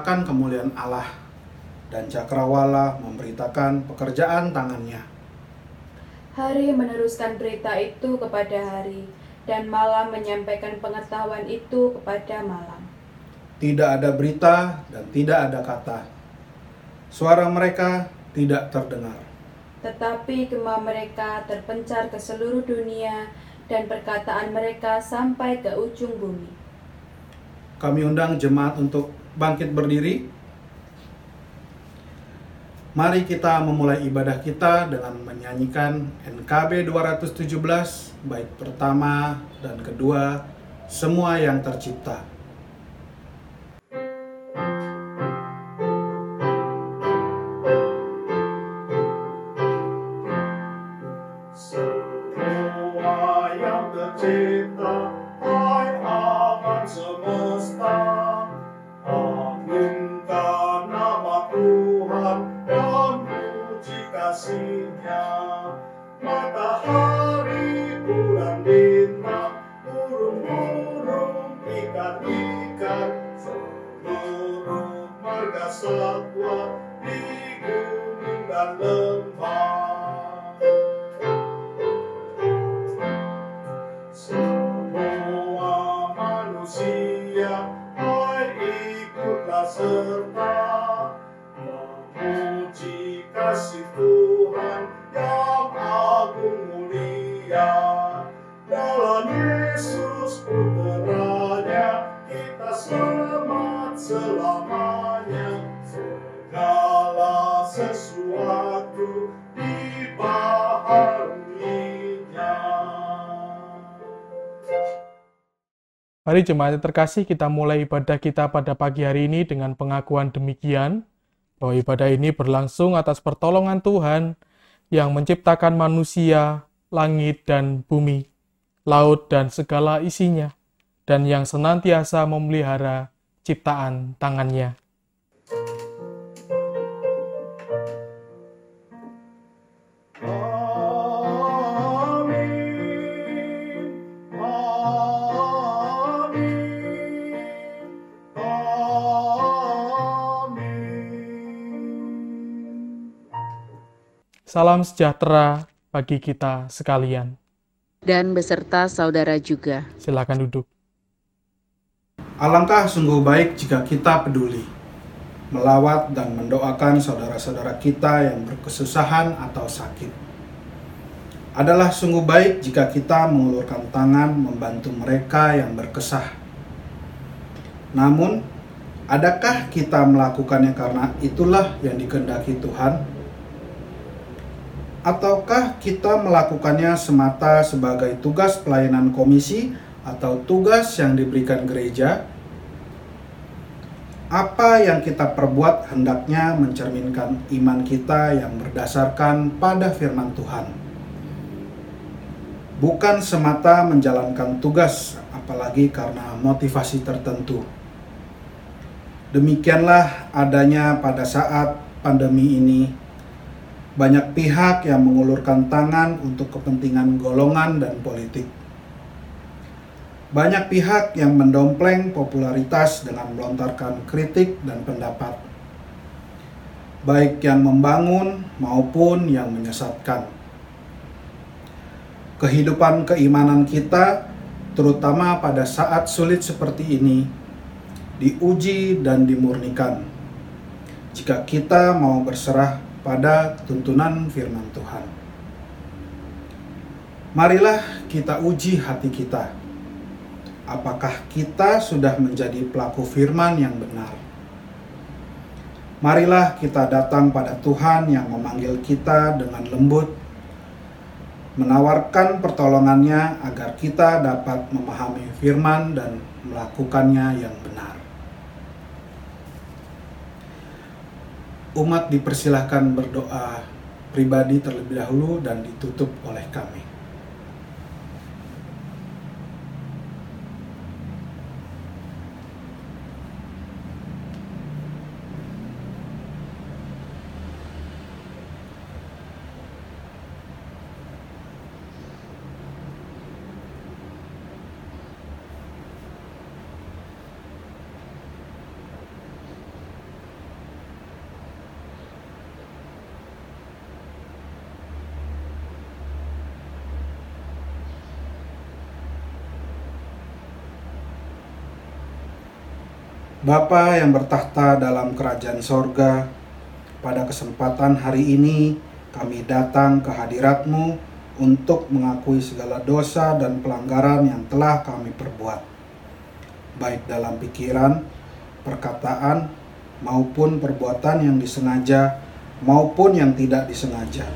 Langit menceritakan kemuliaan Allah, dan cakrawala memberitakan pekerjaan tangannya. Hari meneruskan berita itu kepada hari, dan malam menyampaikan pengetahuan itu kepada malam. Tidak ada berita dan tidak ada kata. Suara mereka tidak terdengar. Tetapi gema mereka terpencar ke seluruh dunia, dan perkataan mereka sampai ke ujung bumi. Kami undang jemaat untuk bangkit berdiri. Mari kita memulai ibadah kita dengan menyanyikan NKB 217 bait pertama dan kedua semua yang tercipta. Mari jemaat yang terkasih kita mulai ibadah kita pada pagi hari ini dengan pengakuan demikian bahwa ibadah ini berlangsung atas pertolongan Tuhan yang menciptakan manusia, langit dan bumi, laut dan segala isinya, dan yang senantiasa memelihara ciptaan tangannya. Salam sejahtera bagi kita sekalian. dan beserta saudara juga. Silakan duduk. Alangkah sungguh baik jika kita peduli, melawat dan mendoakan saudara-saudara kita yang berkesusahan atau sakit. Adalah sungguh baik jika kita mengulurkan tangan membantu mereka yang berkesah. Namun, adakah kita melakukannya karena itulah yang dikehendaki Tuhan? Ataukah kita melakukannya semata sebagai tugas pelayanan komisi atau tugas yang diberikan gereja? Apa yang kita perbuat hendaknya mencerminkan iman kita yang berdasarkan pada firman Tuhan. Bukan semata menjalankan tugas, apalagi karena motivasi tertentu. Demikianlah adanya pada saat pandemi ini banyak pihak yang mengulurkan tangan untuk kepentingan golongan dan politik. Banyak pihak yang mendompleng popularitas dengan melontarkan kritik dan pendapat, baik yang membangun maupun yang menyesatkan. Kehidupan keimanan kita, terutama pada saat sulit seperti ini, diuji dan dimurnikan. Jika kita mau berserah pada tuntunan firman Tuhan. Marilah kita uji hati kita. Apakah kita sudah menjadi pelaku firman yang benar? Marilah kita datang pada Tuhan yang memanggil kita dengan lembut, menawarkan pertolongannya agar kita dapat memahami firman dan melakukannya yang benar. Umat dipersilahkan berdoa pribadi terlebih dahulu dan ditutup oleh kami. Bapa yang bertahta dalam kerajaan sorga, pada kesempatan hari ini kami datang ke hadiratmu untuk mengakui segala dosa dan pelanggaran yang telah kami perbuat, baik dalam pikiran, perkataan, maupun perbuatan yang disengaja maupun yang tidak disengaja.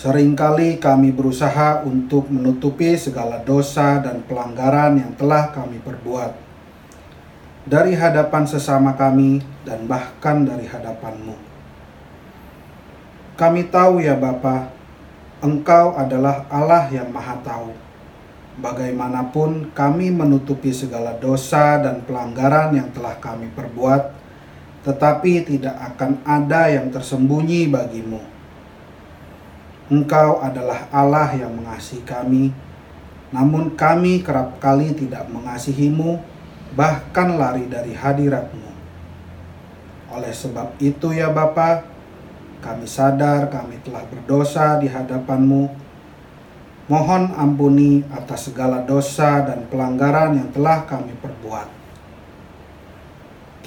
Seringkali kami berusaha untuk menutupi segala dosa dan pelanggaran yang telah kami perbuat dari hadapan sesama kami dan bahkan dari hadapanmu. Kami tahu ya Bapa, Engkau adalah Allah yang maha tahu. Bagaimanapun kami menutupi segala dosa dan pelanggaran yang telah kami perbuat, tetapi tidak akan ada yang tersembunyi bagimu Engkau adalah Allah yang mengasihi kami, namun kami kerap kali tidak mengasihimu, bahkan lari dari hadiratmu. Oleh sebab itu ya Bapa, kami sadar kami telah berdosa di hadapanmu. Mohon ampuni atas segala dosa dan pelanggaran yang telah kami perbuat.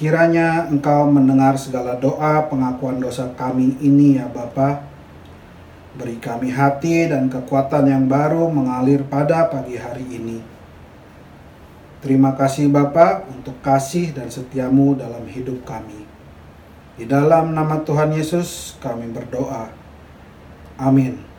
Kiranya Engkau mendengar segala doa pengakuan dosa kami ini ya Bapak Beri kami hati dan kekuatan yang baru mengalir pada pagi hari ini. Terima kasih Bapa untuk kasih dan setiamu dalam hidup kami. Di dalam nama Tuhan Yesus kami berdoa. Amin.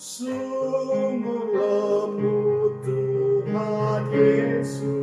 Sungguh lembut Tuhan Yesus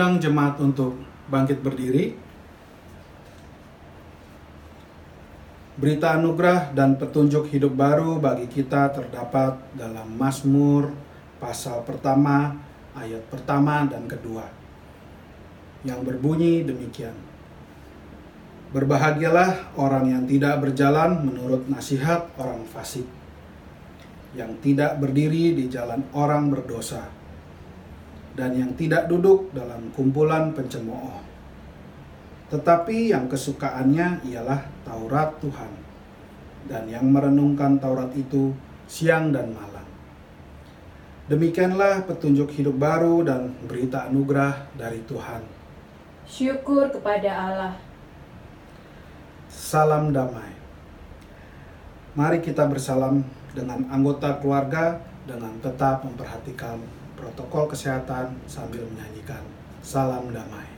Kami undang jemaat untuk bangkit berdiri. Berita anugerah dan petunjuk hidup baru bagi kita terdapat dalam Mazmur pasal pertama, ayat pertama dan kedua. Yang berbunyi demikian. Berbahagialah orang yang tidak berjalan menurut nasihat orang fasik, yang tidak berdiri di jalan orang berdosa, dan yang tidak duduk dalam kumpulan pencemooh. Tetapi yang kesukaannya ialah Taurat Tuhan, dan yang merenungkan Taurat itu siang dan malam. Demikianlah petunjuk hidup baru dan berita anugerah dari Tuhan. Syukur kepada Allah. Salam damai. Mari kita bersalam dengan anggota keluarga dengan tetap memperhatikan protokol kesehatan sambil menyanyikan salam damai.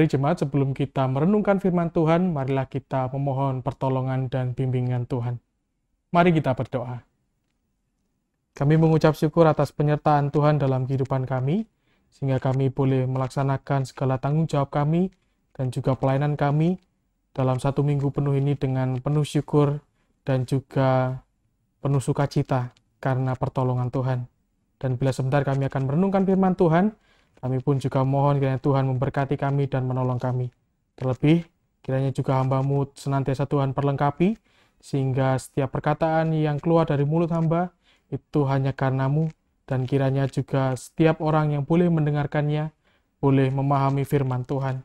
Mari jemaat sebelum kita merenungkan firman Tuhan, marilah kita memohon pertolongan dan bimbingan Tuhan. Mari kita berdoa. Kami mengucap syukur atas penyertaan Tuhan dalam kehidupan kami, sehingga kami boleh melaksanakan segala tanggung jawab kami dan juga pelayanan kami dalam satu minggu penuh ini dengan penuh syukur dan juga penuh sukacita karena pertolongan Tuhan. Dan bila sebentar kami akan merenungkan firman Tuhan, kami pun juga mohon kiranya Tuhan memberkati kami dan menolong kami. Terlebih, kiranya juga hambamu senantiasa Tuhan perlengkapi, sehingga setiap perkataan yang keluar dari mulut hamba itu hanya karenamu, dan kiranya juga setiap orang yang boleh mendengarkannya, boleh memahami firman Tuhan.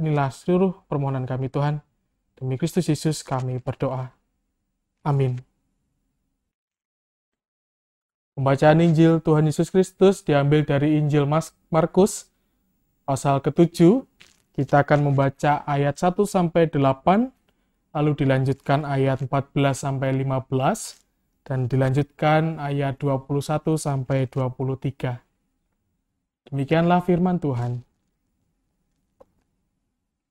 Inilah seluruh permohonan kami Tuhan. Demi Kristus Yesus kami berdoa. Amin. Pembacaan Injil Tuhan Yesus Kristus diambil dari Injil Markus pasal ke-7. Kita akan membaca ayat 1 sampai 8, lalu dilanjutkan ayat 14 sampai 15 dan dilanjutkan ayat 21 sampai 23. Demikianlah firman Tuhan.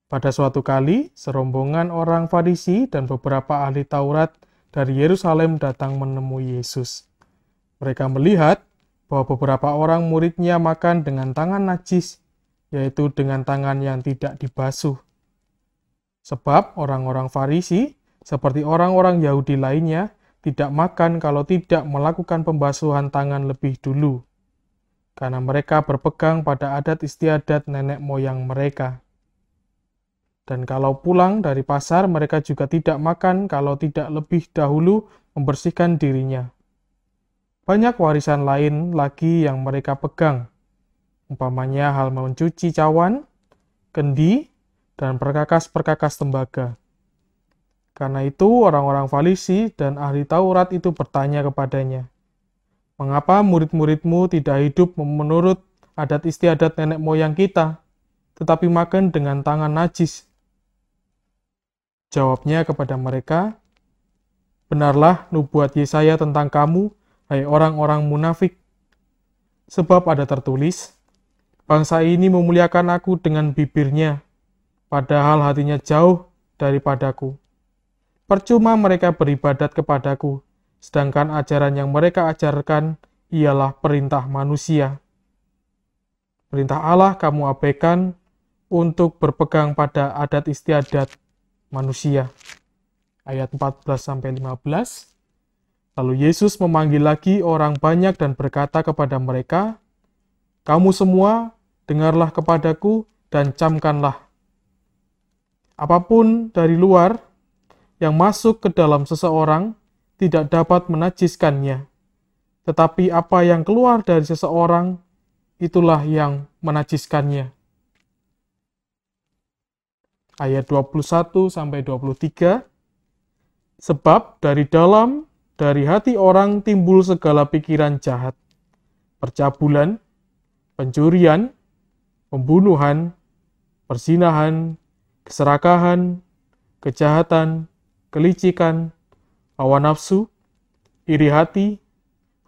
Pada suatu kali, serombongan orang Farisi dan beberapa ahli Taurat dari Yerusalem datang menemui Yesus. Mereka melihat bahwa beberapa orang muridnya makan dengan tangan najis, yaitu dengan tangan yang tidak dibasuh. Sebab orang-orang Farisi, seperti orang-orang Yahudi lainnya, tidak makan kalau tidak melakukan pembasuhan tangan lebih dulu, karena mereka berpegang pada adat istiadat nenek moyang mereka. Dan kalau pulang dari pasar, mereka juga tidak makan kalau tidak lebih dahulu membersihkan dirinya. Banyak warisan lain lagi yang mereka pegang, umpamanya hal mencuci cawan, kendi, dan perkakas-perkakas tembaga. Karena itu, orang-orang Farisi dan ahli Taurat itu bertanya kepadanya, "Mengapa murid-muridmu tidak hidup menurut adat istiadat nenek moyang kita, tetapi makan dengan tangan najis?" Jawabnya kepada mereka, Benarlah nubuat Yesaya tentang kamu, hai orang-orang munafik. Sebab ada tertulis, Bangsa ini memuliakan aku dengan bibirnya, padahal hatinya jauh daripadaku. Percuma mereka beribadat kepadaku, sedangkan ajaran yang mereka ajarkan ialah perintah manusia. Perintah Allah kamu abaikan untuk berpegang pada adat istiadat manusia. Ayat 14-15 Lalu Yesus memanggil lagi orang banyak dan berkata kepada mereka, Kamu semua dengarlah kepadaku dan camkanlah. Apa pun dari luar yang masuk ke dalam seseorang tidak dapat menajiskannya, tetapi apa yang keluar dari seseorang itulah yang menajiskannya. Ayat 21 sampai 23 Sebab dari dalam dari hati orang timbul segala pikiran jahat, percabulan, pencurian, pembunuhan, persinahan, keserakahan, kejahatan, kelicikan, hawa nafsu, iri hati,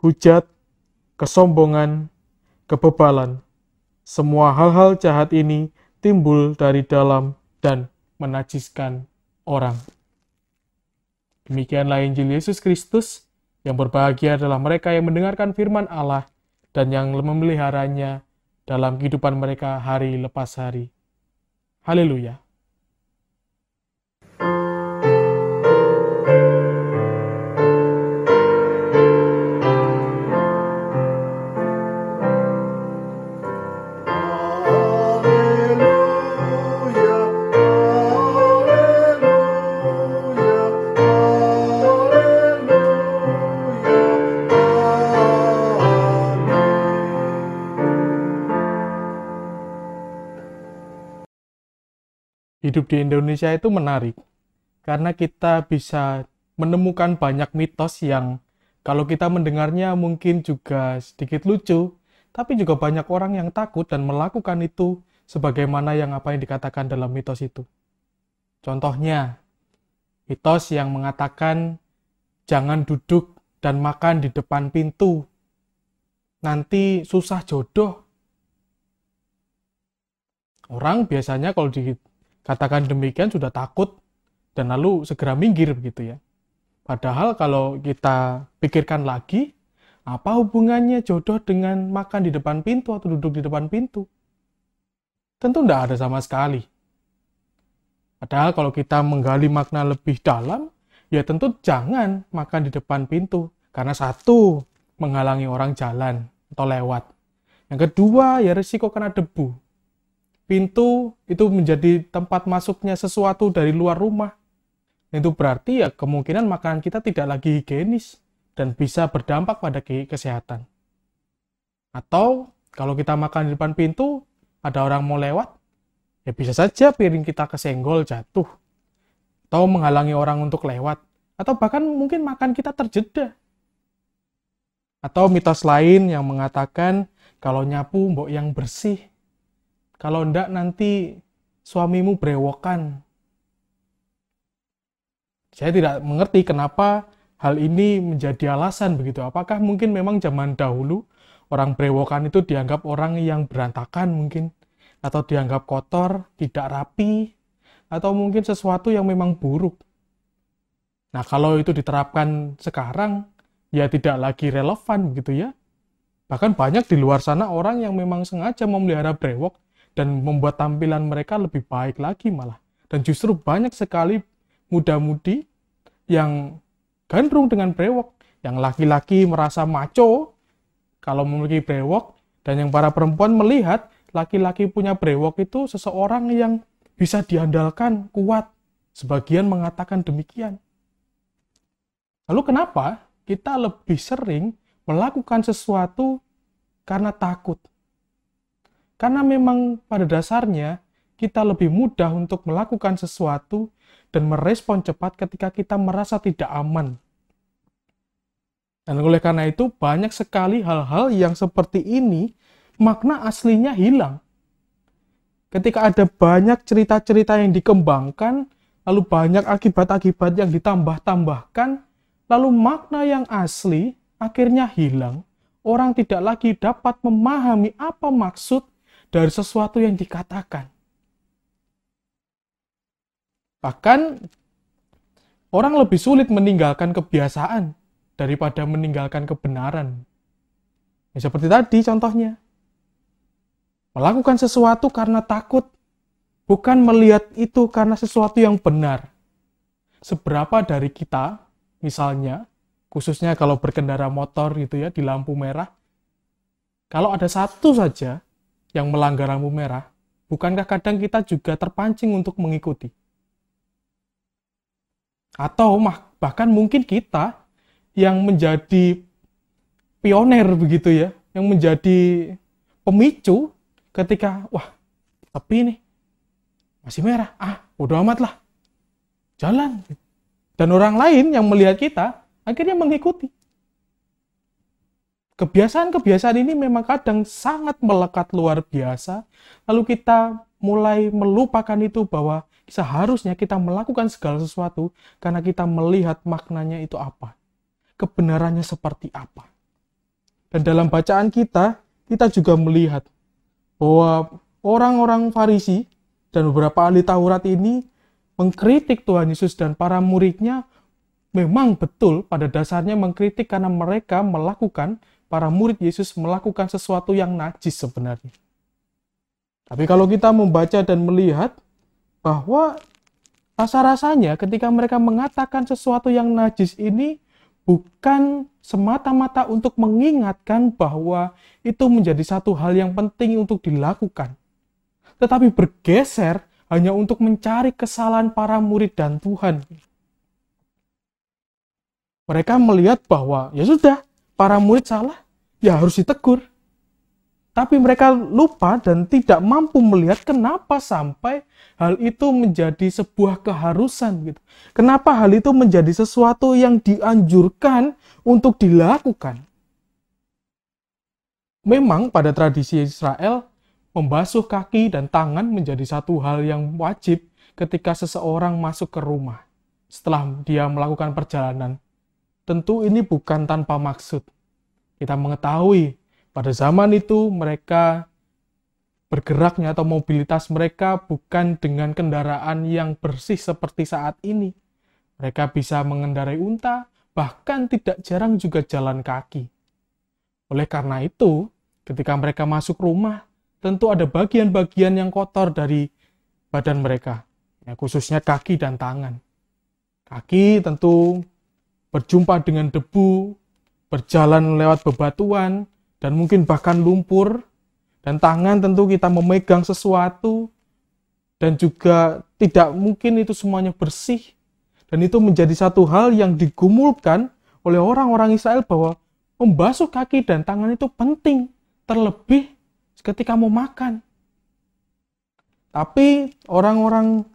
hujat, kesombongan, kebebalan. Semua hal-hal jahat ini timbul dari dalam dan menajiskan orang. Demikianlah Injil Yesus Kristus, yang berbahagia adalah mereka yang mendengarkan firman Allah dan yang memeliharanya dalam kehidupan mereka hari lepas hari. Haleluya. Hidup di Indonesia itu menarik karena kita bisa menemukan banyak mitos yang kalau kita mendengarnya mungkin juga sedikit lucu, tapi juga banyak orang yang takut dan melakukan itu sebagaimana yang apa yang dikatakan dalam mitos itu. Contohnya, mitos yang mengatakan jangan duduk dan makan di depan pintu. Nanti susah jodoh. Orang biasanya kalau dikatakan demikian sudah takut dan lalu segera minggir begitu ya. Padahal kalau kita pikirkan lagi, apa hubungannya jodoh dengan makan di depan pintu atau duduk di depan pintu? Tentu tidak ada sama sekali. Padahal kalau kita menggali makna lebih dalam, ya tentu jangan makan di depan pintu. Karena satu, menghalangi orang jalan atau lewat. Yang kedua, ya risiko kena debu. Pintu itu menjadi tempat masuknya sesuatu dari luar rumah. Itu berarti ya kemungkinan makanan kita tidak lagi higienis dan bisa berdampak pada ke- kesehatan. Atau kalau kita makan di depan pintu, ada orang mau lewat, ya bisa saja piring kita kesenggol jatuh. Atau menghalangi orang untuk lewat. Atau bahkan mungkin makan kita terjeda. Atau mitos lain yang mengatakan kalau nyapu mbok yang bersih. Kalau ndak nanti suamimu brewokan. Saya tidak mengerti kenapa hal ini menjadi alasan begitu. Apakah mungkin memang zaman dahulu orang brewokan itu dianggap orang yang berantakan mungkin atau dianggap kotor, tidak rapi, atau mungkin sesuatu yang memang buruk. Nah, kalau itu diterapkan sekarang, ya tidak lagi relevan begitu ya. Bahkan banyak di luar sana orang yang memang sengaja memelihara brewok dan membuat tampilan mereka lebih baik lagi malah. Dan justru banyak sekali muda-mudi yang gandrung dengan brewok, yang laki-laki merasa maco kalau memiliki brewok, dan yang para perempuan melihat laki-laki punya brewok itu seseorang yang bisa diandalkan, kuat. Sebagian mengatakan demikian. Lalu kenapa kita lebih sering melakukan sesuatu karena takut? Karena memang pada dasarnya kita lebih mudah untuk melakukan sesuatu dan merespon cepat ketika kita merasa tidak aman. Dan oleh karena itu banyak sekali hal-hal yang seperti ini makna aslinya hilang. Ketika ada banyak cerita-cerita yang dikembangkan, lalu banyak akibat-akibat yang ditambah-tambahkan, lalu makna yang asli akhirnya hilang. Orang tidak lagi dapat memahami apa maksud dari sesuatu yang dikatakan. Bahkan orang lebih sulit meninggalkan kebiasaan daripada meninggalkan kebenaran. Ya, seperti tadi contohnya. Melakukan sesuatu karena takut, bukan melihat itu karena sesuatu yang benar. Seberapa dari kita, misalnya, khususnya kalau berkendara motor gitu ya, di lampu merah, kalau ada satu saja yang melanggar lampu merah, bukankah kadang kita juga terpancing untuk mengikuti? Atau bahkan mungkin kita yang menjadi pioner begitu ya, yang menjadi pemicu ketika wah tapi nih masih merah, ah udah amat lah, jalan. Dan orang lain yang melihat kita akhirnya mengikuti. Kebiasaan-kebiasaan ini memang kadang sangat melekat luar biasa, lalu kita mulai melupakan itu bahwa seharusnya kita melakukan segala sesuatu karena kita melihat maknanya itu apa kebenarannya seperti apa. Dan dalam bacaan kita, kita juga melihat bahwa orang-orang Farisi dan beberapa ahli Taurat ini mengkritik Tuhan Yesus dan para muridnya memang betul pada dasarnya mengkritik karena mereka melakukan, para murid Yesus melakukan sesuatu yang najis sebenarnya. Tapi kalau kita membaca dan melihat bahwa rasa-rasanya ketika mereka mengatakan sesuatu yang najis ini bukan semata-mata untuk mengingatkan bahwa itu menjadi satu hal yang penting untuk dilakukan, tetapi bergeser hanya untuk mencari kesalahan para murid dan Tuhan. Mereka melihat bahwa ya sudah, para murid salah, ya harus ditegur. Tapi mereka lupa dan tidak mampu melihat kenapa sampai hal itu menjadi sebuah keharusan gitu. Kenapa hal itu menjadi sesuatu yang dianjurkan untuk dilakukan? Memang pada tradisi Israel membasuh kaki dan tangan menjadi satu hal yang wajib ketika seseorang masuk ke rumah setelah dia melakukan perjalanan. Tentu ini bukan tanpa maksud. Kita mengetahui pada zaman itu mereka bergeraknya atau mobilitas mereka bukan dengan kendaraan yang bersih seperti saat ini. Mereka bisa mengendarai unta, bahkan tidak jarang juga jalan kaki. Oleh karena itu, ketika mereka masuk rumah, tentu ada bagian-bagian yang kotor dari badan mereka, ya, khususnya kaki dan tangan. Kaki tentu berjumpa dengan debu, berjalan lewat bebatuan, dan mungkin bahkan lumpur, dan tangan tentu kita memegang sesuatu dan juga tidak mungkin itu semuanya bersih. Dan itu menjadi satu hal yang digumulkan oleh orang-orang Israel bahwa membasuh kaki dan tangan itu penting. Terlebih ketika mau makan. Tapi orang-orang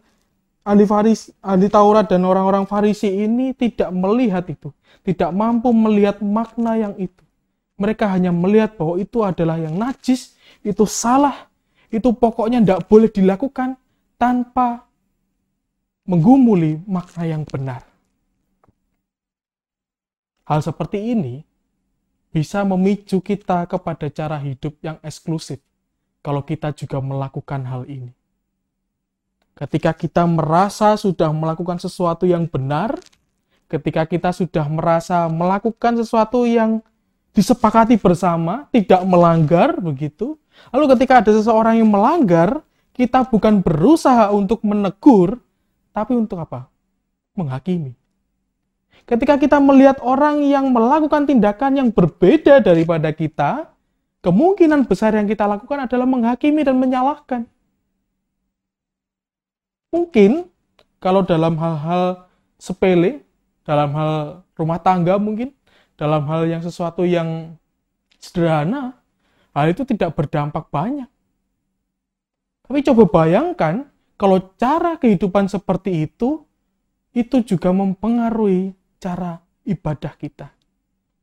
ahli, Faris, ahli Taurat dan orang-orang Farisi ini tidak melihat itu. Tidak mampu melihat makna yang itu. Mereka hanya melihat bahwa itu adalah yang najis itu salah, itu pokoknya tidak boleh dilakukan tanpa menggumuli makna yang benar. Hal seperti ini bisa memicu kita kepada cara hidup yang eksklusif kalau kita juga melakukan hal ini. Ketika kita merasa sudah melakukan sesuatu yang benar, ketika kita sudah merasa melakukan sesuatu yang disepakati bersama, tidak melanggar begitu, Lalu ketika ada seseorang yang melanggar, kita bukan berusaha untuk menegur, tapi untuk apa? Menghakimi. Ketika kita melihat orang yang melakukan tindakan yang berbeda daripada kita, kemungkinan besar yang kita lakukan adalah menghakimi dan menyalahkan. Mungkin kalau dalam hal-hal sepele, dalam hal rumah tangga mungkin, dalam hal yang sesuatu yang sederhana, hal itu tidak berdampak banyak. Tapi coba bayangkan kalau cara kehidupan seperti itu, itu juga mempengaruhi cara ibadah kita.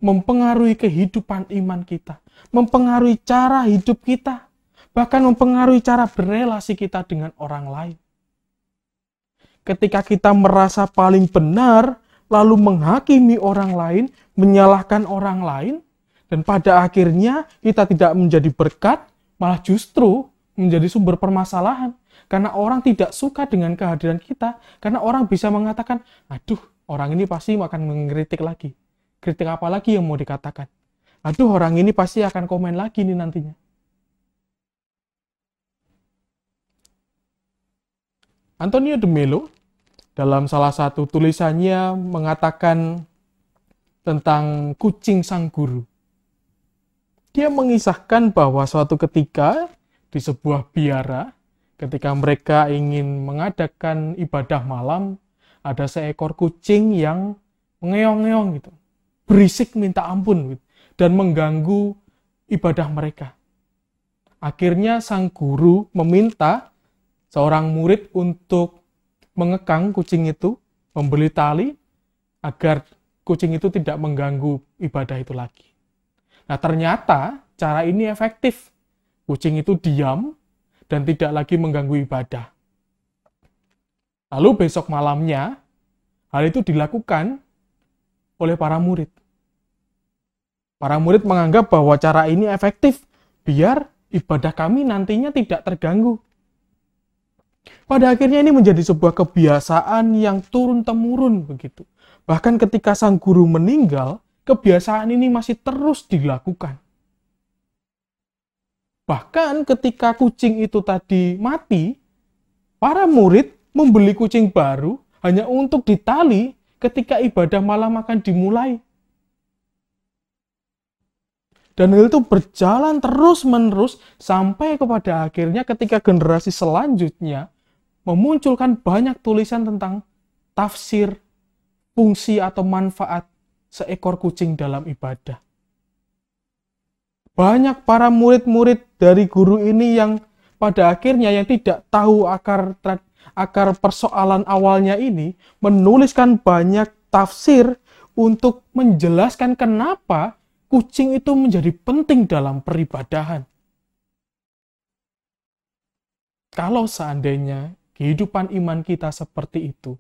Mempengaruhi kehidupan iman kita. Mempengaruhi cara hidup kita. Bahkan mempengaruhi cara berelasi kita dengan orang lain. Ketika kita merasa paling benar, lalu menghakimi orang lain, menyalahkan orang lain, dan pada akhirnya kita tidak menjadi berkat, malah justru menjadi sumber permasalahan. Karena orang tidak suka dengan kehadiran kita, karena orang bisa mengatakan, aduh, orang ini pasti akan mengkritik lagi. Kritik apa lagi yang mau dikatakan? Aduh, orang ini pasti akan komen lagi nih nantinya. Antonio de Melo dalam salah satu tulisannya mengatakan tentang kucing sang guru. Dia mengisahkan bahwa suatu ketika di sebuah biara, ketika mereka ingin mengadakan ibadah malam, ada seekor kucing yang mengeong-ngeong gitu, berisik minta ampun gitu, dan mengganggu ibadah mereka. Akhirnya sang guru meminta seorang murid untuk mengekang kucing itu, membeli tali agar kucing itu tidak mengganggu ibadah itu lagi. Nah, ternyata cara ini efektif. Kucing itu diam dan tidak lagi mengganggu ibadah. Lalu besok malamnya, hal itu dilakukan oleh para murid. Para murid menganggap bahwa cara ini efektif, biar ibadah kami nantinya tidak terganggu. Pada akhirnya ini menjadi sebuah kebiasaan yang turun-temurun begitu. Bahkan ketika sang guru meninggal, kebiasaan ini masih terus dilakukan. Bahkan ketika kucing itu tadi mati, para murid membeli kucing baru hanya untuk ditali ketika ibadah malam akan dimulai. Dan hal itu berjalan terus-menerus sampai kepada akhirnya ketika generasi selanjutnya memunculkan banyak tulisan tentang tafsir, fungsi atau manfaat seekor kucing dalam ibadah. Banyak para murid-murid dari guru ini yang pada akhirnya yang tidak tahu akar akar persoalan awalnya ini menuliskan banyak tafsir untuk menjelaskan kenapa kucing itu menjadi penting dalam peribadahan. Kalau seandainya kehidupan iman kita seperti itu,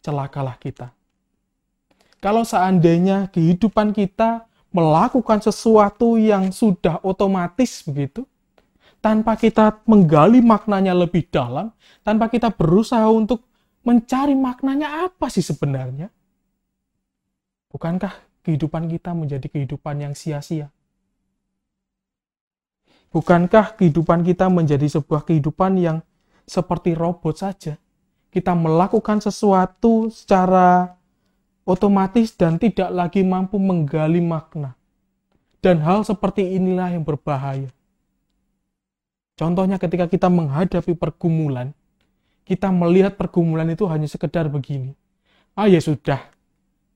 celakalah kita. Kalau seandainya kehidupan kita melakukan sesuatu yang sudah otomatis begitu, tanpa kita menggali maknanya lebih dalam, tanpa kita berusaha untuk mencari maknanya apa sih sebenarnya? Bukankah kehidupan kita menjadi kehidupan yang sia-sia. Bukankah kehidupan kita menjadi sebuah kehidupan yang seperti robot saja? Kita melakukan sesuatu secara otomatis dan tidak lagi mampu menggali makna. Dan hal seperti inilah yang berbahaya. Contohnya ketika kita menghadapi pergumulan, kita melihat pergumulan itu hanya sekedar begini. Ah ya sudah,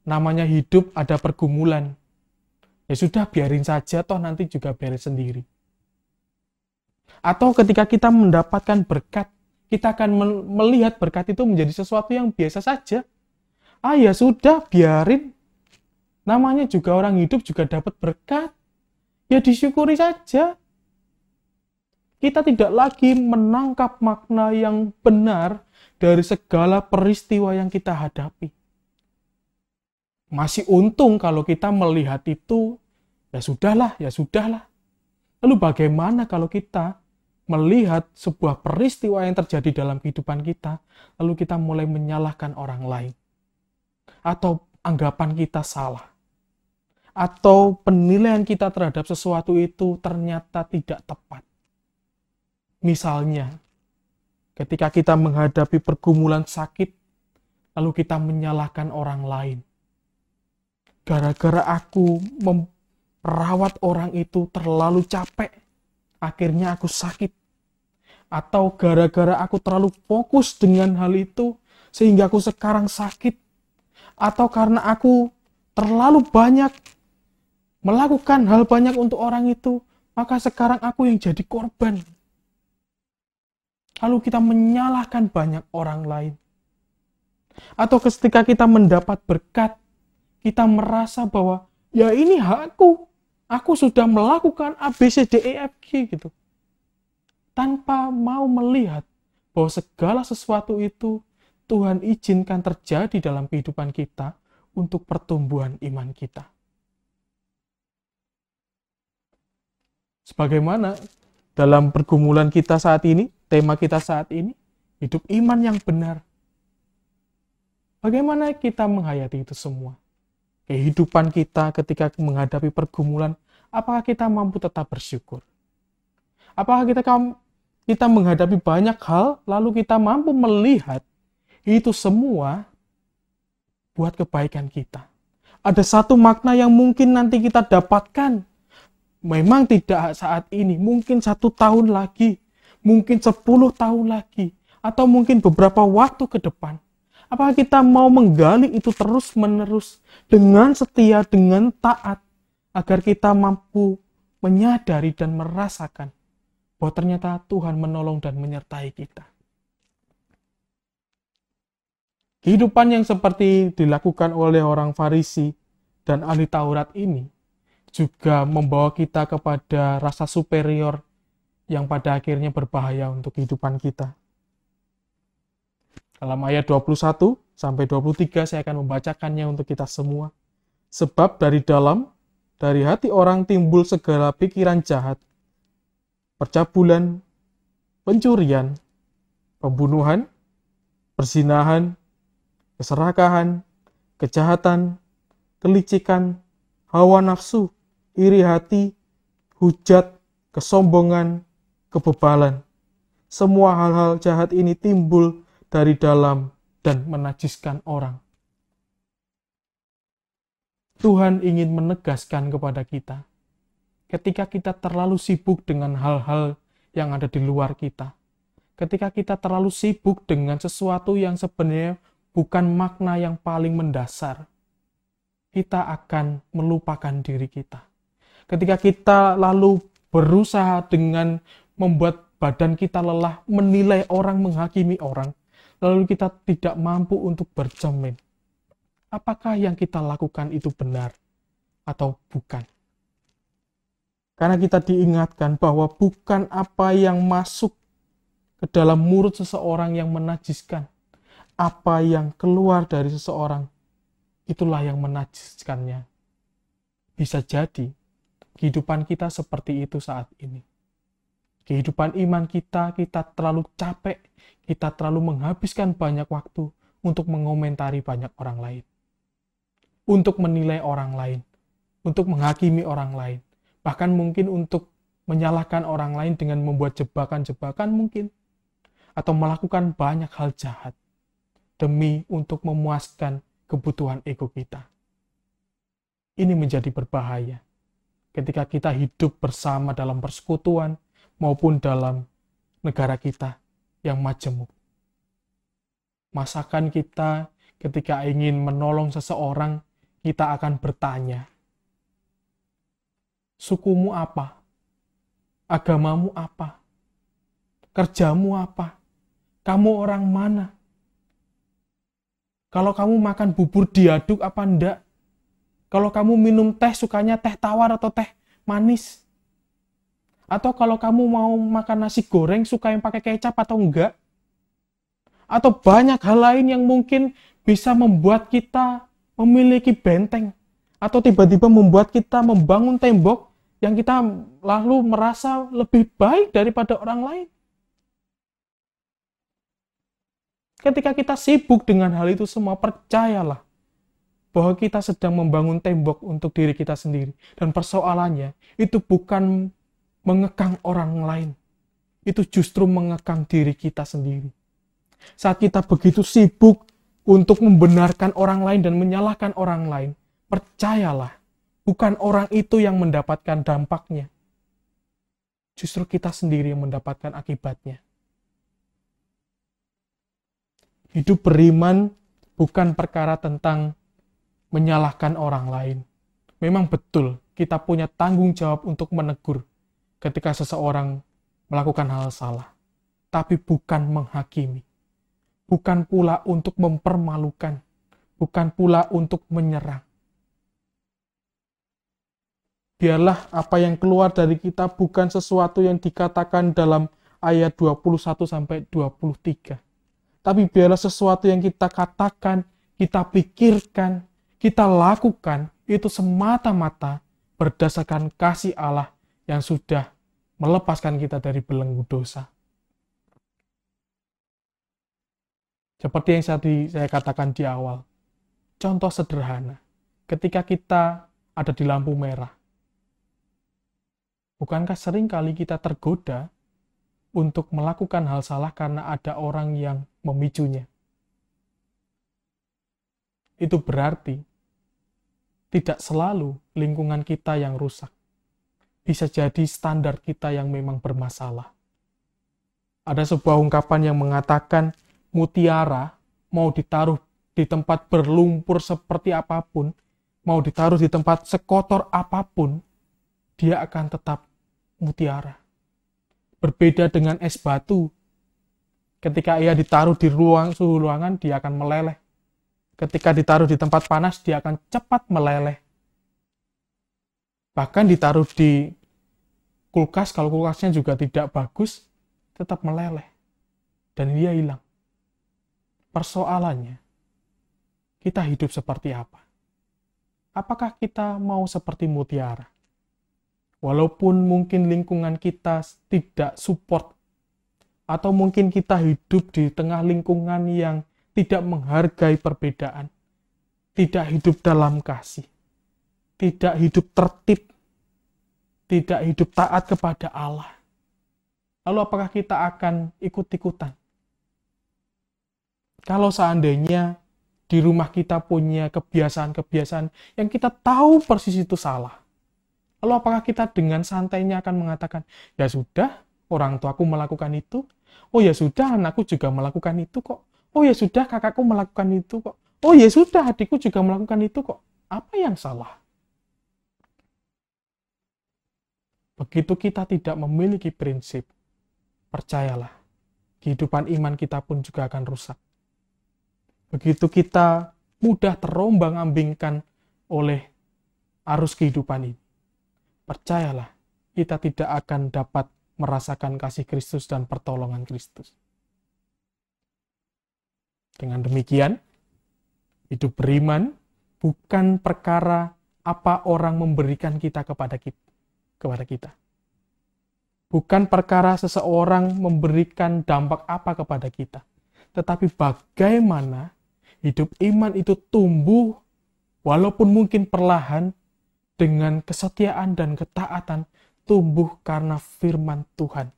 namanya hidup ada pergumulan. Ya sudah, biarin saja, toh nanti juga beres sendiri. Atau ketika kita mendapatkan berkat, kita akan melihat berkat itu menjadi sesuatu yang biasa saja. Ah ya sudah, biarin. Namanya juga orang hidup juga dapat berkat. Ya disyukuri saja. Kita tidak lagi menangkap makna yang benar dari segala peristiwa yang kita hadapi masih untung kalau kita melihat itu, ya sudahlah, ya sudahlah. Lalu bagaimana kalau kita melihat sebuah peristiwa yang terjadi dalam kehidupan kita, lalu kita mulai menyalahkan orang lain? Atau anggapan kita salah? Atau penilaian kita terhadap sesuatu itu ternyata tidak tepat? Misalnya, ketika kita menghadapi pergumulan sakit, lalu kita menyalahkan orang lain gara-gara aku merawat orang itu terlalu capek, akhirnya aku sakit. Atau gara-gara aku terlalu fokus dengan hal itu, sehingga aku sekarang sakit. Atau karena aku terlalu banyak melakukan hal banyak untuk orang itu, maka sekarang aku yang jadi korban. Lalu kita menyalahkan banyak orang lain. Atau ketika kita mendapat berkat, kita merasa bahwa ya ini hakku. Aku sudah melakukan A, B, C, D, E, F, G gitu. Tanpa mau melihat bahwa segala sesuatu itu Tuhan izinkan terjadi dalam kehidupan kita untuk pertumbuhan iman kita. Sebagaimana dalam pergumulan kita saat ini, tema kita saat ini, hidup iman yang benar. Bagaimana kita menghayati itu semua? Kehidupan kita ketika menghadapi pergumulan, apakah kita mampu tetap bersyukur? Apakah kita kita menghadapi banyak hal, lalu kita mampu melihat itu semua buat kebaikan kita. Ada satu makna yang mungkin nanti kita dapatkan. Memang tidak saat ini, mungkin satu tahun lagi, mungkin sepuluh tahun lagi, atau mungkin beberapa waktu ke depan. Apakah kita mau menggali itu terus-menerus dengan setia, dengan taat, agar kita mampu menyadari dan merasakan bahwa ternyata Tuhan menolong dan menyertai kita. Kehidupan yang seperti dilakukan oleh orang Farisi dan ahli Taurat ini juga membawa kita kepada rasa superior yang pada akhirnya berbahaya untuk kehidupan kita. Dalam ayat 21 sampai 23 saya akan membacakannya untuk kita semua. Sebab dari dalam, dari hati orang timbul segala pikiran jahat, percabulan, pencurian, pembunuhan, persinahan, keserakahan, kejahatan, kelicikan, hawa nafsu, iri hati, hujat, kesombongan, kebebalan. Semua hal-hal jahat ini timbul dari dalam dan menajiskan orang. Tuhan ingin menegaskan kepada kita, ketika kita terlalu sibuk dengan hal-hal yang ada di luar kita, ketika kita terlalu sibuk dengan sesuatu yang sebenarnya bukan makna yang paling mendasar, kita akan melupakan diri kita. Ketika kita lalu berusaha dengan membuat badan kita lelah, menilai orang, menghakimi orang, lalu kita tidak mampu untuk bercermin. Apakah yang kita lakukan itu benar atau bukan? Karena kita diingatkan bahwa bukan apa yang masuk ke dalam mulut seseorang yang menajiskan, apa yang keluar dari seseorang, itulah yang menajiskannya. Bisa jadi kehidupan kita seperti itu saat ini. Kehidupan iman kita, kita terlalu capek, kita terlalu menghabiskan banyak waktu untuk mengomentari banyak orang lain. Untuk menilai orang lain, untuk menghakimi orang lain, bahkan mungkin untuk menyalahkan orang lain dengan membuat jebakan-jebakan mungkin, atau melakukan banyak hal jahat demi untuk memuaskan kebutuhan ego kita. Ini menjadi berbahaya ketika kita hidup bersama dalam persekutuan maupun dalam negara kita yang majemuk. Masakan kita ketika ingin menolong seseorang, kita akan bertanya, sukumu apa? Agamamu apa? Kerjamu apa? Kamu orang mana? Kalau kamu makan bubur diaduk apa enggak? Kalau kamu minum teh sukanya teh tawar atau teh manis? Atau kalau kamu mau makan nasi goreng suka yang pakai kecap atau enggak? Atau banyak hal lain yang mungkin bisa membuat kita memiliki benteng atau tiba-tiba membuat kita membangun tembok yang kita lalu merasa lebih baik daripada orang lain. Ketika kita sibuk dengan hal itu semua, percayalah bahwa kita sedang membangun tembok untuk diri kita sendiri. Dan persoalannya itu bukan mengekang orang lain. Itu justru mengekang diri kita sendiri. Saat kita begitu sibuk untuk membenarkan orang lain dan menyalahkan orang lain, percayalah, bukan orang itu yang mendapatkan dampaknya. Justru kita sendiri yang mendapatkan akibatnya. Hidup beriman bukan perkara tentang menyalahkan orang lain. Memang betul kita punya tanggung jawab untuk menegur ketika seseorang melakukan hal salah, tapi bukan menghakimi. Bukan pula untuk mempermalukan, bukan pula untuk menyerang. Biarlah apa yang keluar dari kita bukan sesuatu yang dikatakan dalam ayat 21 sampai 23 tapi biarlah sesuatu yang kita katakan, kita pikirkan, kita lakukan itu semata-mata berdasarkan kasih Allah yang sudah melepaskan kita dari belenggu dosa. Seperti yang tadi saya katakan di awal, contoh sederhana, ketika kita ada di lampu merah, bukankah sering kali kita tergoda untuk melakukan hal salah karena ada orang yang memicunya? Itu berarti tidak selalu lingkungan kita yang rusak. Bisa jadi standar kita yang memang bermasalah. Ada sebuah ungkapan yang mengatakan mutiara mau ditaruh di tempat berlumpur seperti apa pun, mau ditaruh di tempat sekotor apa pun, dia akan tetap mutiara. Berbeda dengan es batu, ketika ia ditaruh di ruang suhu ruangan, dia akan meleleh. Ketika ditaruh di tempat panas, dia akan cepat meleleh. Bahkan ditaruh di kulkas, kalau kulkasnya juga tidak bagus, tetap meleleh. Dan dia hilang persoalannya, kita hidup seperti apa? Apakah kita mau seperti mutiara? Walaupun mungkin lingkungan kita tidak support, atau mungkin kita hidup di tengah lingkungan yang tidak menghargai perbedaan, tidak hidup dalam kasih, tidak hidup tertib, tidak hidup taat kepada Allah. Lalu apakah kita akan ikut-ikutan? Kalau seandainya di rumah kita punya kebiasaan-kebiasaan yang kita tahu persis itu salah. Lalu apakah kita dengan santainya akan mengatakan, ya sudah, orang tuaku melakukan itu. Oh ya sudah, anakku juga melakukan itu kok. Oh ya sudah, kakakku melakukan itu kok. Oh ya sudah, adikku juga melakukan itu kok. Apa yang salah? Begitu kita tidak memiliki prinsip, percayalah, kehidupan iman kita pun juga akan rusak. Begitu kita mudah terombang-ambingkan oleh arus kehidupan ini, percayalah, kita tidak akan dapat merasakan kasih Kristus dan pertolongan Kristus. Dengan demikian, hidup beriman bukan perkara apa orang memberikan kita kepada kita, kepada kita. Bukan perkara seseorang memberikan dampak apa kepada kita, tetapi bagaimana hidup iman itu tumbuh walaupun mungkin perlahan dengan kesetiaan dan ketaatan tumbuh karena firman Tuhan.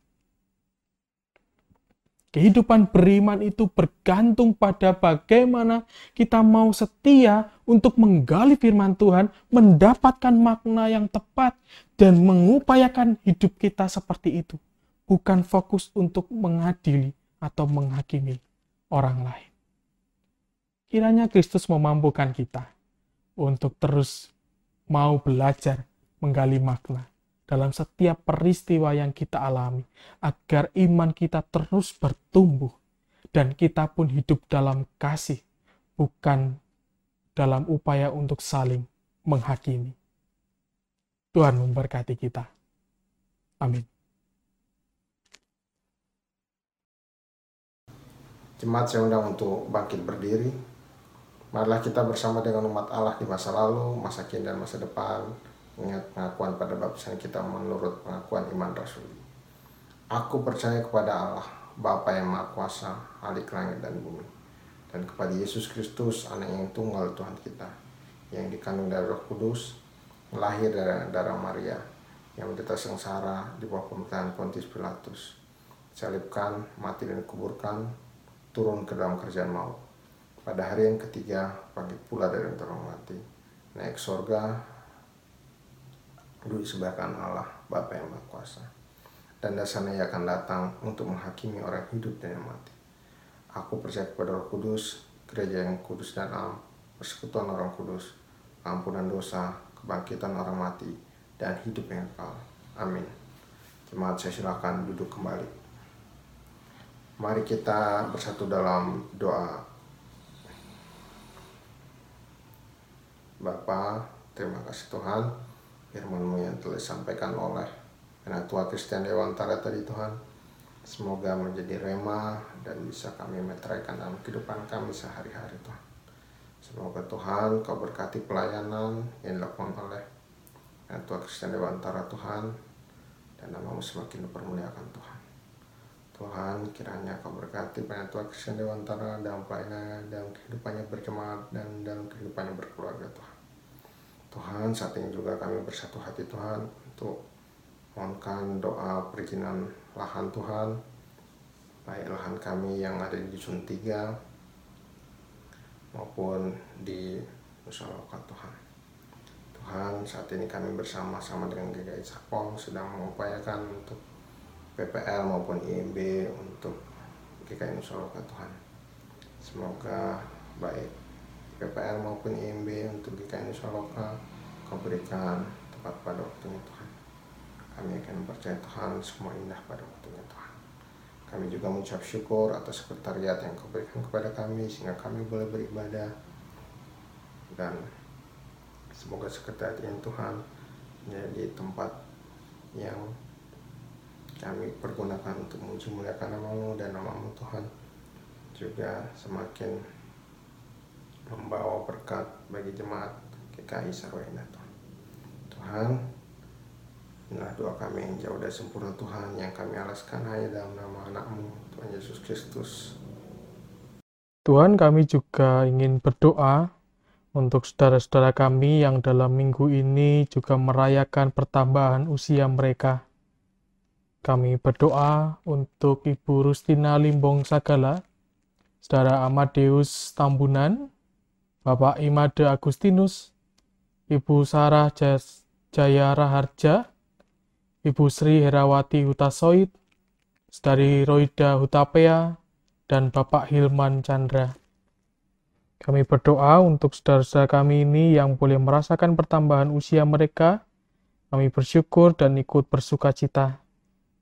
Kehidupan beriman itu bergantung pada bagaimana kita mau setia untuk menggali firman Tuhan, mendapatkan makna yang tepat, dan mengupayakan hidup kita seperti itu. Bukan fokus untuk mengadili atau menghakimi orang lain. Kiranya Kristus memampukan kita untuk terus mau belajar menggali makna dalam setiap peristiwa yang kita alami, agar iman kita terus bertumbuh dan kita pun hidup dalam kasih, bukan dalam upaya untuk saling menghakimi. Tuhan memberkati kita. Amin. Jemaat saya undang untuk bangkit berdiri. Marilah kita bersama dengan umat Allah di masa lalu, masa kini, dan masa depan mengingat pengakuan pada baptisan kita menurut pengakuan iman rasuli. Aku percaya kepada Allah, Bapa yang Maha Kuasa, Halik langit dan bumi, dan kepada Yesus Kristus, Anak yang tunggal Tuhan kita, yang dikandung dari Roh Kudus, lahir dari darah Maria, yang menderita sengsara di bawah pemerintahan Pontius Pilatus, salibkan, mati dan dikuburkan, turun ke dalam kerjaan maut pada hari yang ketiga, pagi pula dari antara mati, naik sorga, duduk sebelah kanan Allah, Bapa yang Maha Kuasa. Dan dasarnya ia akan datang untuk menghakimi orang hidup dan yang mati. Aku percaya kepada Roh Kudus, gereja yang kudus dan am, persekutuan orang kudus, ampunan dosa, kebangkitan orang mati, dan hidup yang kekal. Amin. Jemaat saya silakan duduk kembali. Mari kita bersatu dalam doa Bapa, terima kasih Tuhan firman-Mu yang telah disampaikan oleh Penatua Kristen Dewantara tadi Tuhan. Semoga menjadi rema dan bisa kami meteraikan dalam kehidupan kami sehari-hari Tuhan. Semoga Tuhan kau berkati pelayanan yang dilakukan oleh Ketua Kristen Dewantara Tuhan dan namamu semakin dipermuliakan Tuhan. Tuhan kiranya kau berkati Ketua Kristen Dewantara dalam pelayanan dalam kehidupannya berjemaat dan dalam kehidupannya berkeluarga Tuhan. Tuhan saat ini juga kami bersatu hati Tuhan untuk mohonkan doa perizinan lahan Tuhan baik lahan kami yang ada di Dusun 3 maupun di Nusa Loka Tuhan. Tuhan, saat ini kami bersama-sama dengan GKI Serpong sedang mengupayakan untuk PPL maupun IMB untuk GKI Nusa Loka Tuhan. Semoga baik PPL maupun IMB untuk GKI Nusa Loka kau berikan tepat pada waktunya Tuhan. Kami akan percaya Tuhan semua indah pada waktunya Tuhan. Kami juga mengucap syukur atas sekretariat yang kau berikan kepada kami sehingga kami boleh beribadah dan semoga sekretariat ini Tuhan menjadi tempat yang kami pergunakan untuk memuji muliakan namamu dan namamu Tuhan juga semakin membawa berkat bagi jemaat GKI Sarwenda Tuhan. Tuhan, inilah doa kami yang jauh dari sempurna Tuhan yang kami alaskan hanya dalam nama anakmu Tuhan Yesus Kristus. Tuhan kami juga ingin berdoa untuk saudara-saudara kami yang dalam minggu ini juga merayakan pertambahan usia mereka. Kami berdoa untuk Ibu Rustina Limbong Sagala, Saudara Amadeus Tambunan, Bapak Imade Agustinus, Ibu Sarah Jaya Raharja, Ibu Sri Herawati Hutasoid, Saudari Roida Hutapea, dan Bapak Hilman Chandra. Kami berdoa untuk saudara-saudara kami ini yang boleh merasakan pertambahan usia mereka. Kami bersyukur dan ikut bersuka cita.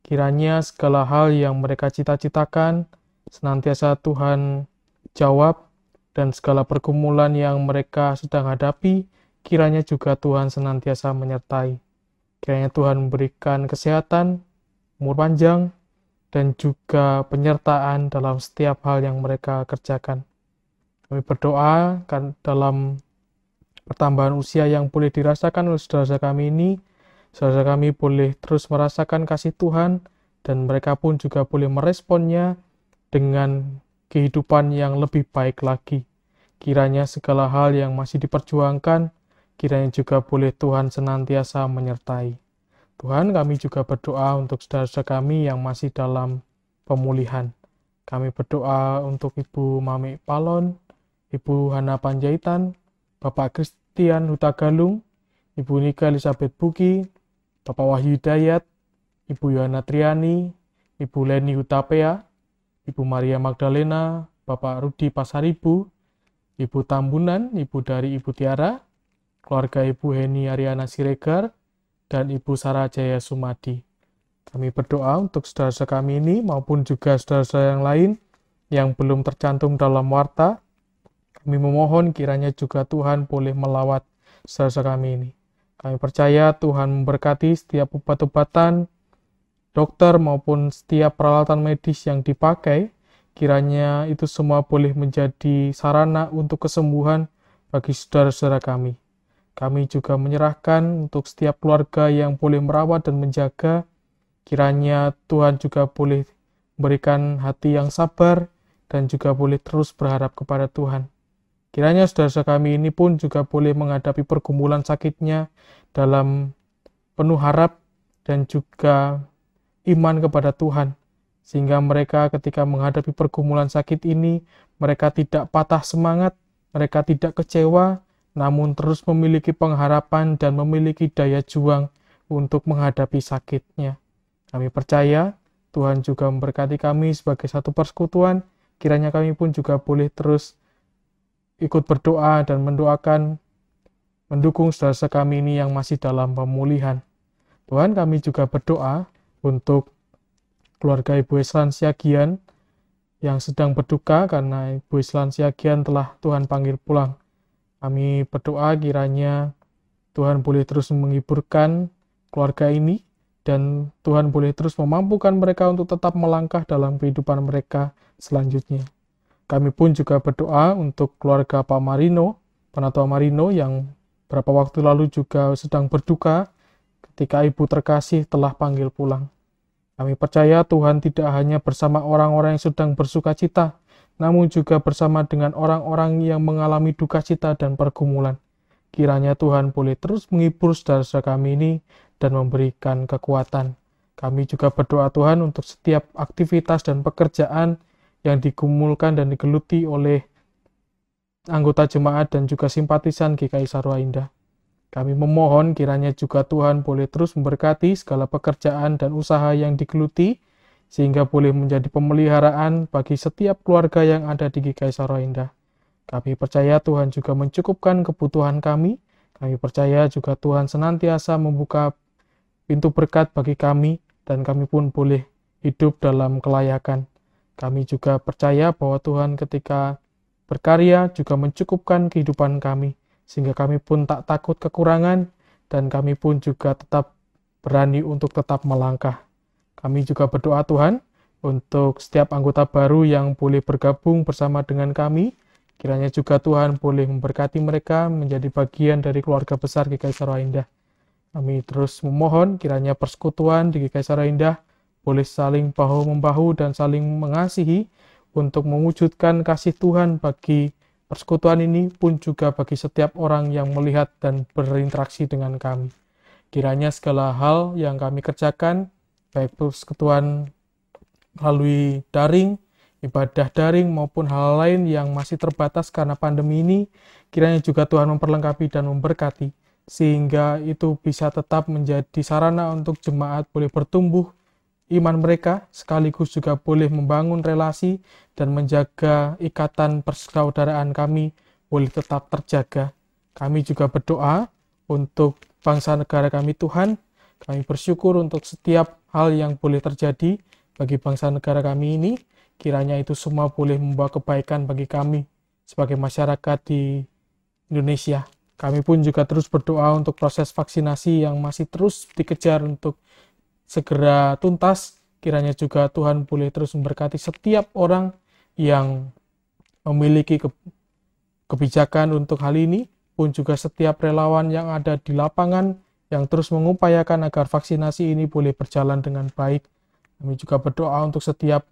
Kiranya segala hal yang mereka cita-citakan senantiasa Tuhan jawab dan segala pergumulan yang mereka sedang hadapi kiranya juga Tuhan senantiasa menyertai. Kiranya Tuhan memberikan kesehatan, umur panjang, dan juga penyertaan dalam setiap hal yang mereka kerjakan. Kami berdoa kan dalam pertambahan usia yang boleh dirasakan oleh saudara kami ini, saudara kami boleh terus merasakan kasih Tuhan dan mereka pun juga boleh meresponnya dengan kehidupan yang lebih baik lagi. Kiranya segala hal yang masih diperjuangkan, kiranya juga boleh Tuhan senantiasa menyertai. Tuhan kami juga berdoa untuk saudara-saudara kami yang masih dalam pemulihan. Kami berdoa untuk Ibu Mami Palon, Ibu Hana Panjaitan, Bapak Christian Hutagalung, Ibu Nika Elizabeth Buki, Bapak Wahyu Dayat, Ibu Yohana Triani, Ibu Leni Hutapea, Ibu Maria Magdalena, Bapak Rudi Pasaribu, Ibu Tambunan, Ibu dari Ibu Tiara, keluarga Ibu Heni Ariana Siregar, dan Ibu Sarah Jaya Sumadi. Kami berdoa untuk saudara-saudara kami ini maupun juga saudara-saudara yang lain yang belum tercantum dalam warta. Kami memohon kiranya juga Tuhan boleh melawat saudara-saudara kami ini. Kami percaya Tuhan memberkati setiap obat-obatan, dokter maupun setiap peralatan medis yang dipakai, kiranya itu semua boleh menjadi sarana untuk kesembuhan bagi saudara-saudara kami. Kami juga menyerahkan untuk setiap keluarga yang boleh merawat dan menjaga, kiranya Tuhan juga boleh memberikan hati yang sabar dan juga boleh terus berharap kepada Tuhan. Kiranya saudara-saudara kami ini pun juga boleh menghadapi pergumulan sakitnya dalam penuh harap dan juga iman kepada Tuhan, sehingga mereka ketika menghadapi pergumulan sakit ini, mereka tidak patah semangat, mereka tidak kecewa, namun terus memiliki pengharapan dan memiliki daya juang untuk menghadapi sakitnya. Kami percaya Tuhan juga memberkati kami sebagai satu persekutuan, kiranya kami pun juga boleh terus ikut berdoa dan mendoakan mendukung saudara kami ini yang masih dalam pemulihan. Tuhan kami juga berdoa untuk keluarga Ibu Eslan Siagian yang sedang berduka karena Ibu Eslan Siagian telah Tuhan panggil pulang. Kami berdoa kiranya Tuhan boleh terus menghiburkan keluarga ini dan Tuhan boleh terus memampukan mereka untuk tetap melangkah dalam kehidupan mereka selanjutnya. Kami pun juga berdoa untuk keluarga Pak Marino, Penatua Marino yang beberapa waktu lalu juga sedang berduka ketika ibu terkasih telah panggil pulang. Kami percaya Tuhan tidak hanya bersama orang-orang yang sedang bersuka cita, namun juga bersama dengan orang-orang yang mengalami duka cita dan pergumulan. Kiranya Tuhan boleh terus menghibur saudara-saudara kami ini dan memberikan kekuatan. Kami juga berdoa Tuhan untuk setiap aktivitas dan pekerjaan yang digumulkan dan digeluti oleh anggota jemaat dan juga simpatisan GKI Sarwa Indah. Kami memohon kiranya juga Tuhan boleh terus memberkati segala pekerjaan dan usaha yang digeluti, sehingga boleh menjadi pemeliharaan bagi setiap keluarga yang ada di GKI Sarwa Indah. Kami percaya Tuhan juga mencukupkan kebutuhan kami. Kami percaya juga Tuhan senantiasa membuka pintu berkat bagi kami dan kami pun boleh hidup dalam kelayakan. Kami juga percaya bahwa Tuhan ketika berkarya juga mencukupkan kehidupan kami, sehingga kami pun tak takut kekurangan dan kami pun juga tetap berani untuk tetap melangkah. Kami juga berdoa Tuhan untuk setiap anggota baru yang boleh bergabung bersama dengan kami, Kiranya juga Tuhan boleh memberkati mereka menjadi bagian dari keluarga besar GKI Sarwa Indah. Kami terus memohon kiranya persekutuan di GKI Sarwa Indah boleh saling bahu-membahu dan saling mengasihi untuk mewujudkan kasih Tuhan bagi persekutuan ini pun juga bagi setiap orang yang melihat dan berinteraksi dengan kami. Kiranya segala hal yang kami kerjakan, baik persekutuan melalui daring ibadah daring maupun hal lain yang masih terbatas karena pandemi ini, kiranya juga Tuhan memperlengkapi dan memberkati, sehingga itu bisa tetap menjadi sarana untuk jemaat boleh bertumbuh iman mereka, sekaligus juga boleh membangun relasi dan menjaga ikatan persaudaraan kami boleh tetap terjaga. Kami juga berdoa untuk bangsa negara kami Tuhan, kami bersyukur untuk setiap hal yang boleh terjadi bagi bangsa negara kami ini, Kiranya itu semua boleh membawa kebaikan bagi kami sebagai masyarakat di Indonesia. Kami pun juga terus berdoa untuk proses vaksinasi yang masih terus dikejar untuk segera tuntas. Kiranya juga Tuhan boleh terus memberkati setiap orang yang memiliki kebijakan untuk hal ini, pun juga setiap relawan yang ada di lapangan yang terus mengupayakan agar vaksinasi ini boleh berjalan dengan baik. Kami juga berdoa untuk setiap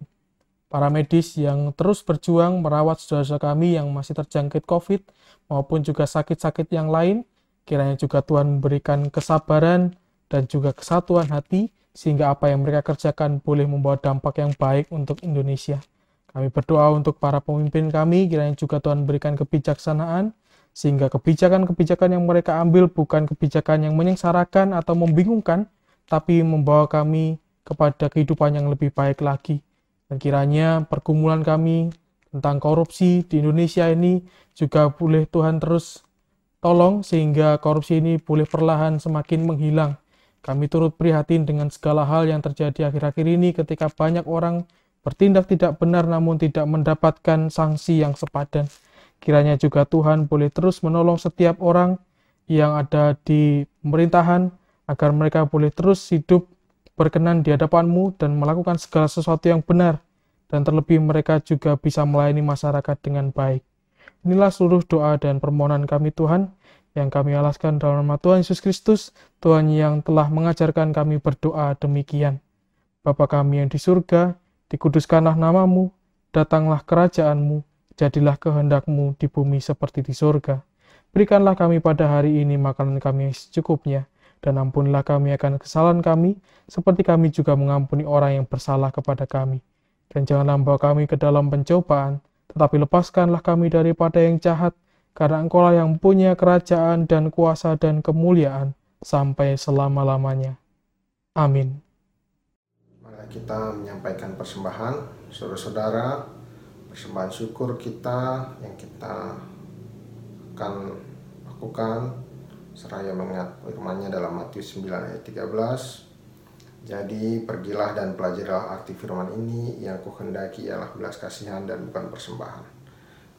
para medis yang terus berjuang merawat saudara-saudara kami yang masih terjangkit COVID maupun juga sakit-sakit yang lain. Kiranya juga Tuhan memberikan kesabaran dan juga kesatuan hati sehingga apa yang mereka kerjakan boleh membawa dampak yang baik untuk Indonesia. Kami berdoa untuk para pemimpin kami, kiranya juga Tuhan berikan kebijaksanaan, sehingga kebijakan-kebijakan yang mereka ambil bukan kebijakan yang menyengsarakan atau membingungkan, tapi membawa kami kepada kehidupan yang lebih baik lagi. Dan kiranya pergumulan kami tentang korupsi di Indonesia ini juga boleh Tuhan terus tolong sehingga korupsi ini boleh perlahan semakin menghilang. Kami turut prihatin dengan segala hal yang terjadi akhir-akhir ini ketika banyak orang bertindak tidak benar namun tidak mendapatkan sanksi yang sepadan. Kiranya juga Tuhan boleh terus menolong setiap orang yang ada di pemerintahan agar mereka boleh terus hidup berkenan di hadapanmu dan melakukan segala sesuatu yang benar, dan terlebih mereka juga bisa melayani masyarakat dengan baik. Inilah seluruh doa dan permohonan kami Tuhan, yang kami alaskan dalam nama Tuhan Yesus Kristus, Tuhan yang telah mengajarkan kami berdoa demikian. Bapa kami yang di surga, dikuduskanlah namamu, datanglah kerajaanmu, jadilah kehendakmu di bumi seperti di surga. Berikanlah kami pada hari ini makanan kami yang secukupnya, dan ampunilah kami akan kesalahan kami, seperti kami juga mengampuni orang yang bersalah kepada kami. Dan janganlah membawa kami ke dalam pencobaan, tetapi lepaskanlah kami daripada yang jahat, karena Engkau lah yang punya kerajaan dan kuasa dan kemuliaan sampai selama-lamanya. Amin. Mari kita menyampaikan persembahan, saudara-saudara, persembahan syukur kita yang kita akan lakukan seraya mengingat firmannya dalam Matius 9 ayat 13 jadi pergilah dan pelajarilah arti firman ini yang kuhendaki ialah belas kasihan dan bukan persembahan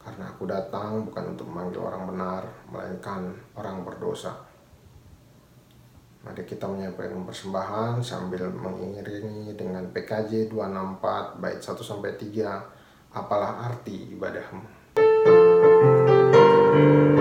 karena aku datang bukan untuk memanggil orang benar melainkan orang berdosa Mari kita menyampaikan persembahan sambil mengiringi dengan PKJ 264 bait 1 sampai 3 apalah arti ibadahmu? Apalah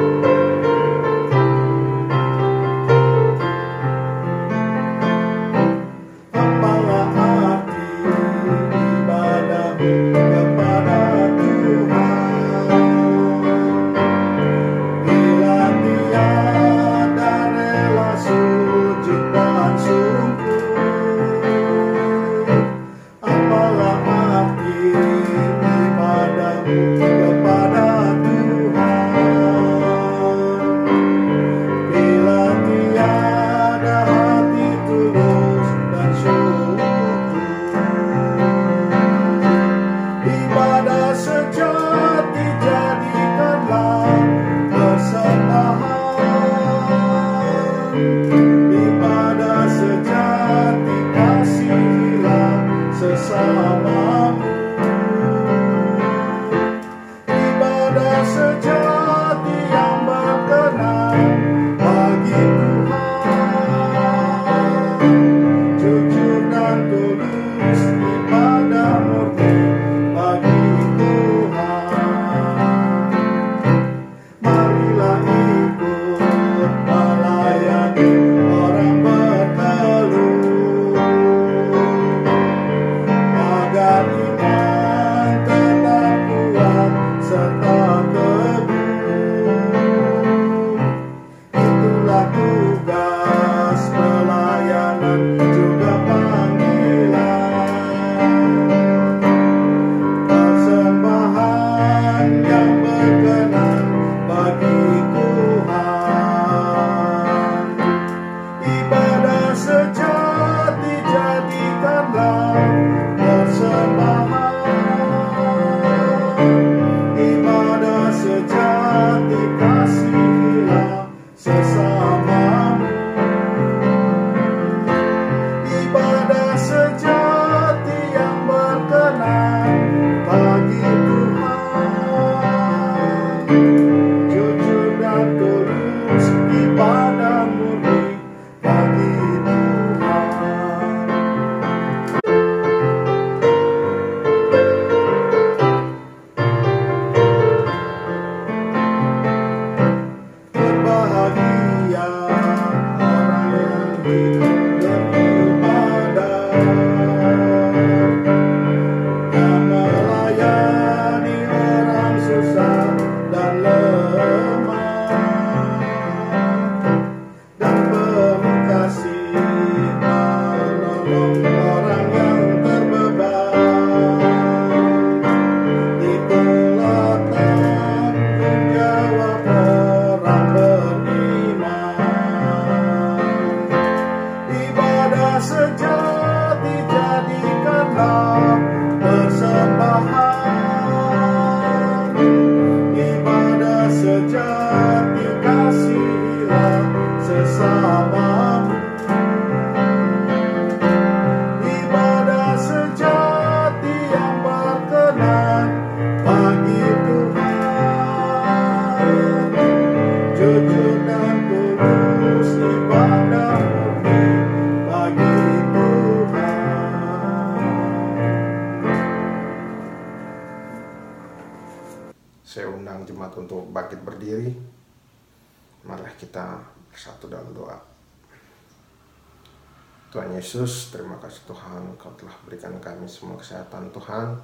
Tuhan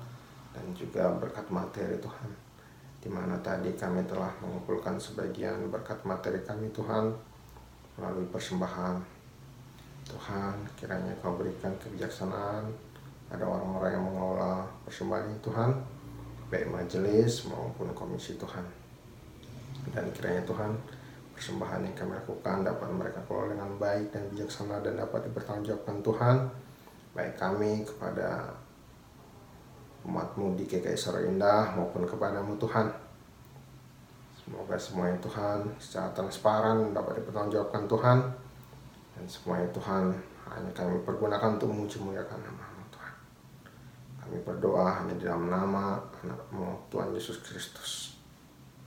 dan juga berkat materi Tuhan. Di mana tadi kami telah mengumpulkan sebagian berkat materi kami Tuhan melalui persembahan. Tuhan, kiranya Kau berikan kebijaksanaan pada orang-orang yang mengelola persembahan ini Tuhan, baik majelis maupun komisi Tuhan. Dan kiranya Tuhan, persembahan yang kami lakukan dapat mereka kelola dengan baik dan bijaksana dan dapat dipertanggungjawabkan Tuhan, baik kami kepada umatmu di GKI Soro Indah maupun kepadamu Tuhan. Semoga semuanya Tuhan secara transparan dapat dipertanggungjawabkan Tuhan dan semuanya Tuhan hanya kami pergunakan untuk memuji muliakan nama Tuhan. Kami berdoa hanya di dalam nama anakmu Tuhan Yesus Kristus.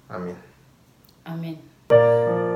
Amin. Amin.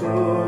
So.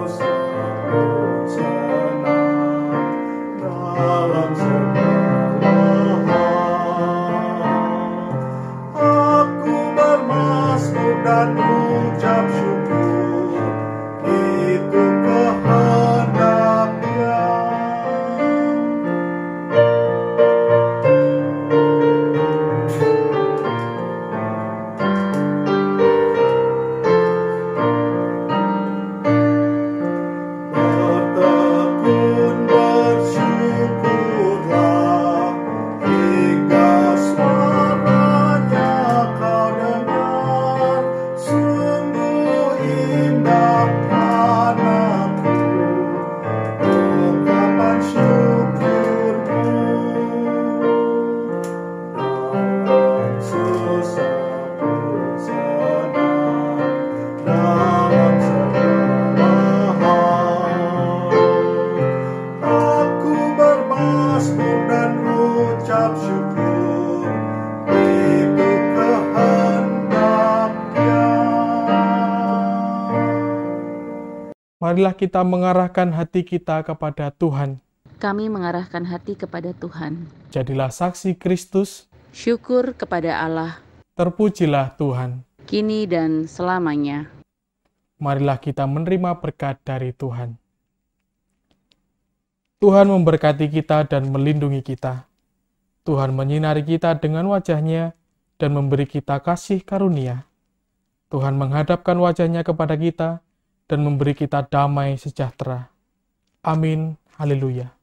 Marilah kita mengarahkan hati kita kepada Tuhan. Kami mengarahkan hati kepada Tuhan. Jadilah saksi Kristus, Syukur kepada Allah, terpujilah Tuhan. kini dan selamanya. Marilah kita menerima berkat dari Tuhan. Tuhan memberkati kita dan melindungi kita. Tuhan menyinari kita dengan wajahnya dan memberi kita kasih karunia. Tuhan menghadapkan wajahnya kepada kita dan memberi kita damai sejahtera. Amin. Haleluya.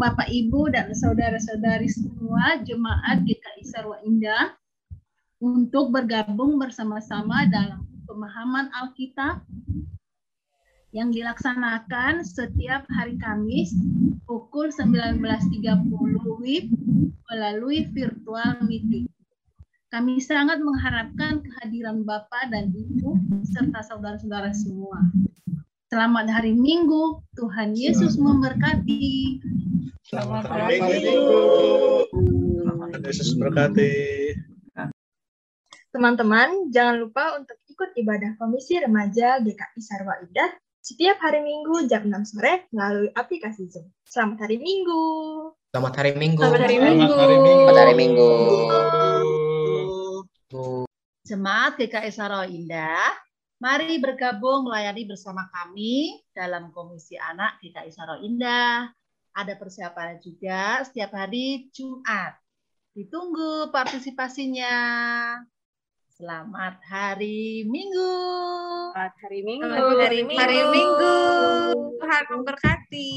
Bapak Ibu dan saudara-saudari semua jemaat GKI Sarwa Indah untuk bergabung bersama-sama dalam pemahaman Alkitab yang dilaksanakan setiap hari Kamis pukul 19.30 WIB melalui virtual meeting. Kami sangat mengharapkan kehadiran Bapak dan Ibu serta saudara-saudara semua. Selamat hari Minggu, Tuhan Yesus memberkati. Selamat hari Minggu. Tuhan Yesus berkati. Teman-teman, jangan lupa untuk ikut ibadah Komisi Remaja GKI Sarwa Indah setiap hari Minggu jam 6 sore melalui aplikasi Zoom. Selamat hari Minggu. Selamat hari Minggu. Selamat hari Minggu. Selamat hari Minggu. Jemaat GKI Sarwa Indah, mari bergabung melayani bersama kami dalam Komisi Anak GKI Sarwa Indah. Ada persiapan juga setiap hari Jumat. Ditunggu partisipasinya. Selamat hari Minggu. Selamat hari Minggu. Selamat hari Minggu. Hari Minggu. Tuhan memberkati.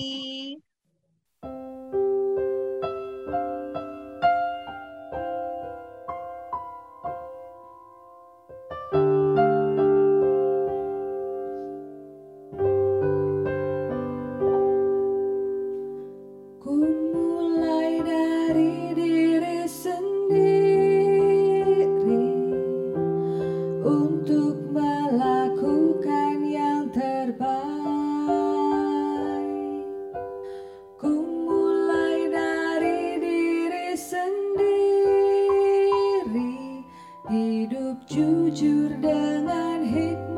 jujur dengan hikmat.